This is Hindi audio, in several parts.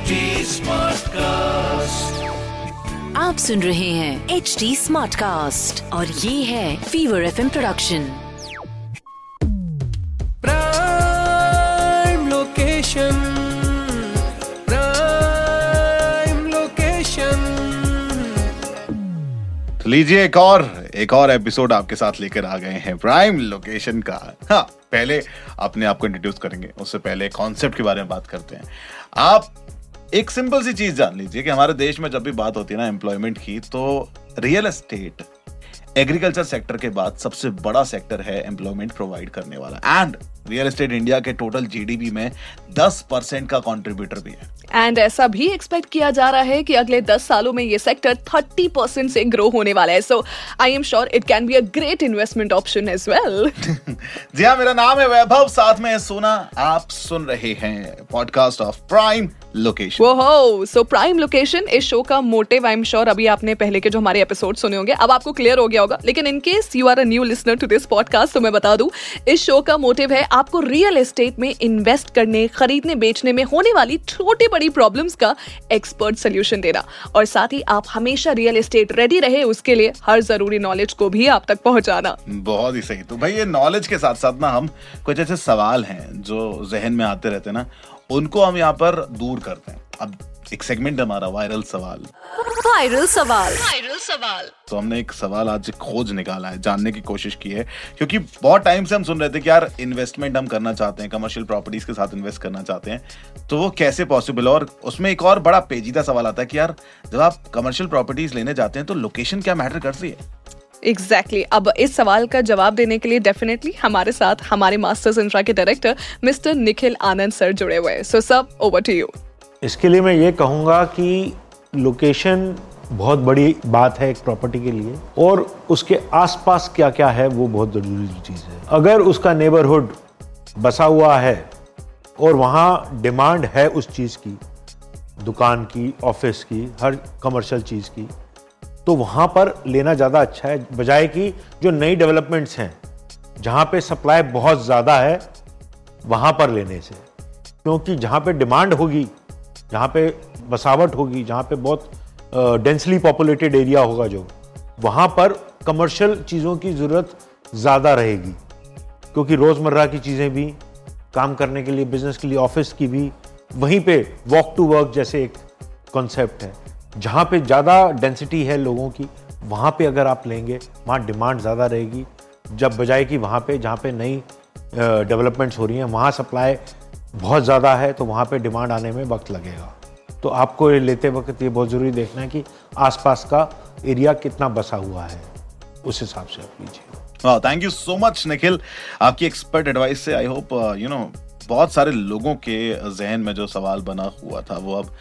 HD Smartcast. आप सुन रहे हैं एच डी स्मार्ट कास्ट और ये है fever F production prime location prime location तो लीजिए एक और एक और एपिसोड आपके साथ लेकर आ गए हैं प्राइम लोकेशन का। हाँ पहले अपने आप को इंट्रोड्यूस करेंगे उससे पहले कॉन्सेप्ट के बारे में बात करते हैं। आप एक सिंपल सी चीज़ जान लीजिए कि हमारे देश में जब भी बात होती है ना एम्प्लॉयमेंट की तो रियल एस्टेट एग्रीकल्चर सेक्टर के बाद सबसे बड़ा सेक्टर है एम्प्लॉयमेंट प्रोवाइड करने वाला। एंड रियल एस्टेट इंडिया के टोटल जीडीपी में 10 परसेंट का कंट्रीब्यूटर भी है। एंड ऐसा भी एक्सपेक्ट किया जा रहा है कि अगले 10 सालों में ये सेक्टर 30 परसेंट से ग्रो होने वाला है। So I am sure it can be a great investment option as well जी हाँ मेरा नाम है वैभव साथ में सोना। आप सुन रहे हैं पॉडकास्ट ऑफ़ प्राइम लोकेशन वो हो सो प्राइम लोकेशन इस शो का मोटिव आई एम श्योर अभी आपने पहले के जो हमारे एपिसोड सुने होंगे अब आपको क्लियर हो गया होगा। लेकिन in case you are a new listener to this podcast तो मैं बता दूँ इस शो का मोटिव है आपको रियल एस्टेट में इन्वेस्ट करने खरीदने बेचने में होने वाली छोटी बड़ी प्रॉब्लम्स का एक्सपर्ट सोल्यूशन देना। और साथ ही आप हमेशा रियल एस्टेट रेडी रहे उसके लिए हर ज़रूरी नॉलेज को भी आप तक पहुंचाना। बहुत ही सही। तो भाई ये नॉलेज के साथ साथ ना हम कुछ ऐसे सवाल हैं जो जहन में आते रहते हैं ना उनको हम यहाँ पर दूर करते हैं। अब एक सेगमेंट हमारा वायरल सवाल। वायरल सवाल। वायरल सवाल। तो हमने एक सवाल आज खोज निकाला है जानने की कोशिश की है क्योंकि बहुत टाइम से हम सुन रहे थे कि यार इन्वेस्टमेंट हम करना चाहते हैं कमर्शियल प्रॉपर्टीज़ के साथ इन्वेस्ट करना चाहते हैं तो वो कैसे पॉसिबल है? और उसमें एक और बड़ा पेचीदा सवाल आता है कि यार जब आप कमर्शियल प्रॉपर्टीज़ लेने जाते हैं तो लोकेशन क्या मैटर करती है? Exactly exactly. अब इस सवाल का जवाब देने के लिए डेफिनेटली हमारे साथ, हमारे मास्टर्स इंफ्रा के director mister Nikhil Anand sir जुड़े हुए हैं। सो सब ओवर टू यू इसके लिए मैं ये कहूँगा कि लोकेशन बहुत बड़ी बात है एक प्रॉपर्टी के लिए और उसके आसपास क्या क्या है वो बहुत ज़रूरी चीज़ है। अगर उसका नेबरहुड बसा हुआ है और वहाँ डिमांड है उस चीज़ की, दुकान की ऑफ़िस की, हर कमर्शियल चीज़ की तो वहाँ पर लेना ज़्यादा अच्छा है, बजाय कि जो नई डेवलपमेंट्स हैं, जहाँ पे सप्लाई बहुत ज़्यादा है, वहाँ पर लेने से। क्योंकि जहाँ पे डिमांड होगी, जहाँ पे बसावट होगी, जहाँ पे बहुत डेंसली पॉपुलेटेड एरिया होगा जो, वहाँ पर कमर्शियल चीज़ों की ज़रूरत ज़्यादा रहेगी। क्योंकि रोज़मर्रा की चीज़ें भी, काम करने के लिए बिज़नेस के लिए ऑफ़िस की भी, वहीं पे वॉक टू वर्क जैसे एक कॉन्सेप्ट है। जहाँ पे ज़्यादा डेंसिटी है लोगों की, वहाँ पे अगर आप लेंगे, वहाँ डिमांड ज़्यादा रहेगी। जब बजाय कि वहाँ पे, जहाँ पे नई डेवलपमेंट्स हो रही हैं, वहाँ सप्लाई बहुत ज़्यादा है तो वहाँ पे डिमांड आने में वक्त लगेगा। तो आपको लेते वक्त ये बहुत ज़रूरी देखना है कि आसपास का एरिया कितना बसा हुआ है। उस हिसाब से आप लीजिए thank you so much Nikhil आपकी एक्सपर्ट एडवाइस से आई होप यू नो बहुत सारे लोगों के जहन में जो सवाल बना हुआ था वो अब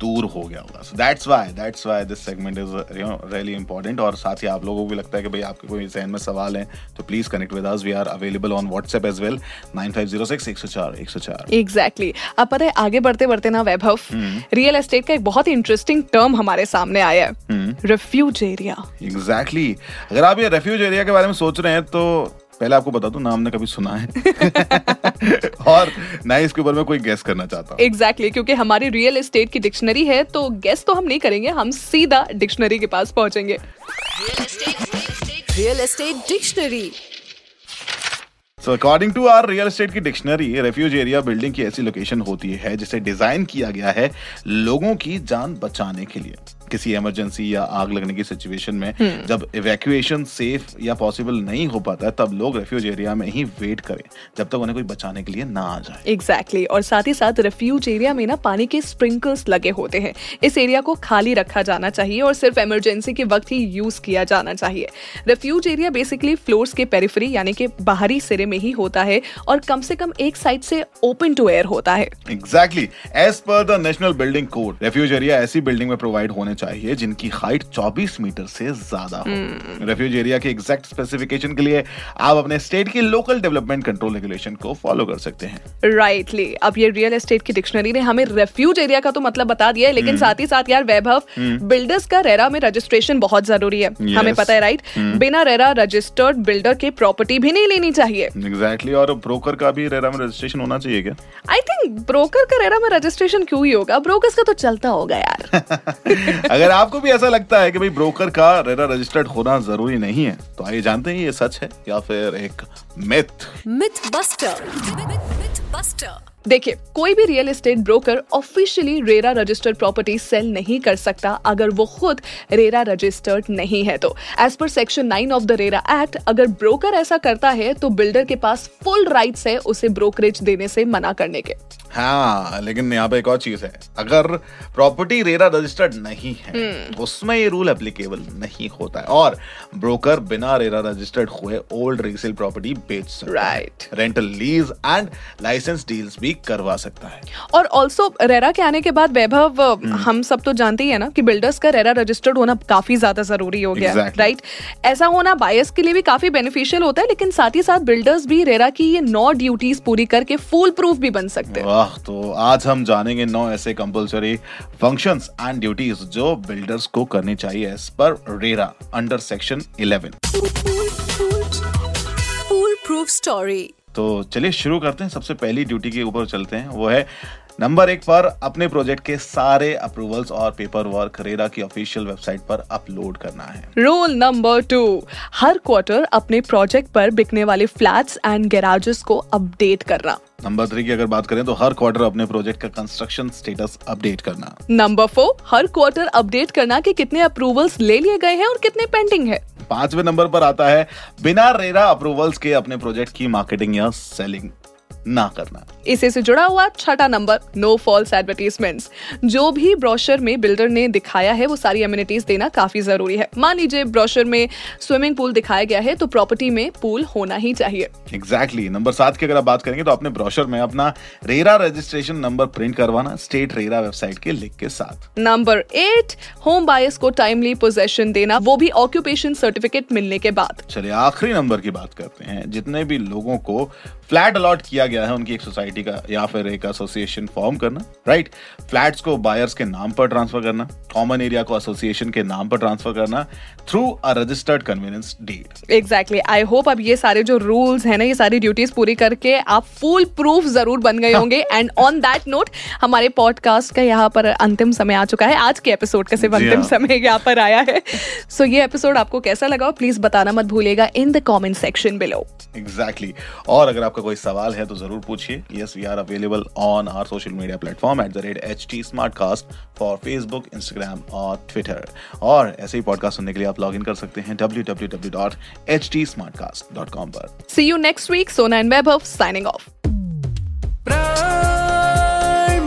दूर हो गया होगा। So that's why that's why this segment is you know really important और साथ ही आप लोगों को भी लगता है कि भाई आपके कोई जहन में सवाल है तो please connect with us we are available on WhatsApp as well 9506 104 104 exactly अब पता है आगे बढ़ते बढ़ते ना वैभव रियल एस्टेट का एक बहुत ही इंटरेस्टिंग टर्म हमारे सामने आया है। रिफ्यूज एरिया एग्जैक्टली अगर आप ये रेफ्यूज एरिया के बारे में सोच रहे हैं तो पहले आपको बता दूँ नाम ने कभी सुना है। और ना ही इसके ऊपर मैं कोई गेस करना चाहता हूँ। एग्जैक्टली क्योंकि हमारी रियल एस्टेट की डिक्शनरी है तो गेस तो हम नहीं करेंगे हम सीधा डिक्शनरी के पास पहुँचेंगे। Real estate dictionary so according to our real estate की डिक्शनरी रेफ्यूज एरिया बिल्डिंग की ऐसी लोकेशन होती है जिसे डिज़ाइन किया गया है लोगों की जान बचाने के लिए। किसी इमरजेंसी या आग लगने की सिचुएशन में जब इवैक्यूएशन सेफ़ या पॉसिबल नहीं हो पाता है तब लोग रेफ्यूज एरिया में ही वेट करें जब तक उन्हें कोई बचाने के लिए ना आ जाए। Exactly exactly. और साथ ही साथ रेफ्यूज एरिया में ना पानी के स्प्रिंकल्स लगे होते हैं। इस एरिया को खाली रखा जाना चाहिए और सिर्फ़ इमरजेंसी के वक्त ही यूज़ किया जाना चाहिए। रेफ्यूज एरिया बेसिकली फ्लोर्स के पेरिफेरी यानी कि बाहरी सिरे में ही होता है और कम से कम एक साइड से ओपन टू एयर होता है। Exactly as per the national building code refuge area ऐसी बिल्डिंग में प्रोवाइड होने चाहिए जिनकी हाइट 24 मीटर से ज़्यादा हो। रेफ्यूज एरिया के एग्जैक्ट स्पेसिफिकेशन के लिए आप अपने स्टेट की लोकल डेवलपमेंट कंट्रोल रेगुलेशन को फॉलो कर सकते हैं। राइटली right अब ये रियल एस्टेट की डिक्शनरी ने हमें रेफ्यूज एरिया का तो मतलब बता दिया है लेकिन साथ ही साथ यार वैभव बिल्डर्स का रेरा में रजिस्ट्रेशन बहुत ज़रूरी है। Yes. हमें पता है राइट बिना रेरा रजिस्टर्ड बिल्डर के प्रॉपर्टी भी नहीं लेनी चाहिए। Exactly exactly. और ब्रोकर का भी रेरा में रजिस्ट्रेशन होना चाहिए क्या? आई थिंक ब्रोकर का रेरा में रजिस्ट्रेशन क्यों ही होगा? ब्रोकर का तो चलता होगा यार। अगर आपको भी ऐसा लगता है कि भाई ब्रोकर का रेरा रजिस्टर्ड होना ज़रूरी नहीं है तो आइए जानते हैं ये सच है या फिर एक myth myth buster myth buster देखिए कोई भी real estate broker officially RERA registered property sale नहीं कर सकता अगर वो खुद रेरा रजिस्टर्ड नहीं है तो। As per section nine of the RERA act अगर ब्रोकर ऐसा करता है तो बिल्डर के पास फुल राइट्स है उसे ब्रोकरेज देने से मना करने के। हाँ लेकिन यहाँ पे एक और चीज़ है। अगर प्रॉपर्टी रेरा रजिस्टर्ड नहीं है हम्म। उसमें ये रूल एप्लीकेबल नहीं होता है। और ब्रोकर बिना रेरा रजिस्टर्ड हुए ओल्ड रीसेल प्रॉपर्टी बेच सकता. है। Rental lease and license deals भी करवा सकता है। और ऑल्सो रेरा के आने के बाद वैभव हम्म। हम सब तो जानते ही है ना कि बिल्डर्स का रेरा रजिस्टर्ड होना काफ़ी ज़्यादा ज़रूरी हो गया Exactly. राइट ऐसा होना बायर्स के लिए भी काफ़ी बेनिफिशियल होता है लेकिन साथ ही साथ बिल्डर्स भी रेरा की ये नौ ड्यूटीज़ पूरी करके फुल प्रूफ भी बन सकते हैं। वाह तो आज हम जानेंगे नौ ऐसे कंपलसरी फ़ंक्शंस एंड ड्यूटीज़ जो बिल्डर्स को करनी चाहिए as per RERA under section 11 foolproof story तो चलिए शुरू करते हैं। सबसे पहली ड्यूटी के ऊपर चलते हैं। वो है नंबर एक पर अपने प्रोजेक्ट के सारे अप्रूवल्स और पेपर वर्क रेरा की ऑफिशियल वेबसाइट पर अपलोड करना है। रूल नंबर टू हर क्वार्टर अपने प्रोजेक्ट पर बिकने वाले फ्लैट्स एंड गैराजेस को अपडेट करना। नंबर थ्री की अगर बात करें तो हर क्वार्टर अपने प्रोजेक्ट का कंस्ट्रक्शन स्टेटस अपडेट करना। नंबर फोर हर क्वार्टर अपडेट करना कि कितने अप्रूवल्स ले लिए गए हैं और कितने पेंडिंग है। पाँचवें नंबर पर आता है। बिना रेरा अप्रूवल्स के अपने प्रोजेक्ट की मार्केटिंग या सेलिंग ना करना। इसी से जुड़ा हुआ छठा नंबर नो फॉल्स एडवर्टीजमेंट जो भी ब्रोशर में बिल्डर ने दिखाया है वो सारी एमिनिटीज देना काफ़ी ज़रूरी है। मान लीजिए ब्रोशर में स्विमिंग पूल दिखाया गया है तो प्रॉपर्टी में पूल होना ही चाहिए। एग्जैक्टली नंबर सात की अगर आप बात करेंगे तो अपने ब्रोशर में अपना रेरा रजिस्ट्रेशन नंबर प्रिंट करवाना स्टेट रेरा वेबसाइट के लिंक के साथ। नंबर एट होम बायर्स को टाइमली पोजेशन देना वो भी ऑक्यूपेशन सर्टिफिकेट मिलने के बाद। चलिए आखिरी नंबर की बात करते हैं। जितने भी लोगों को फ्लैट अलॉट किया गया है उनकी एक सोसाइटी का या फिर एक एसोसिएशन फॉर्म करना राइट फ्लैट्स को बायर्स के नाम पर ट्रांसफ़र करना कॉमन एरिया को एसोसिएशन के नाम पर ट्रांसफ़र करना through a registered conveyance deed exactly I hope अब ये सारे जो रूल्स है ना ये सारी ड्यूटीज़ पूरी करके आप फुल प्रूफ ज़रूर बन गए होंगे। एंड ऑन दैट नोट हमारे पॉडकास्ट का यहाँ पर अंतिम समय आ चुका है। आज के एपिसोड का सिर्फ़ अंतिम हाँ। समय यहाँ पर आया है। सो so, ये एपिसोड आपको कैसा लगा प्लीज़ बताना मत भूलिएगा in the comment section below exactly और अगर आपका कोई सवाल है तो ज़रूर पूछिए। Yes we are available on our social media platform at the rate H T smart cast for Facebook Instagram और ट्विटर और ऐसे ही पॉडकास्ट सुनने के लिए आप लॉग इन कर सकते हैं W W W dot H T smart cast dot com पर. See you next week Sona and Vaibhav signing off Prime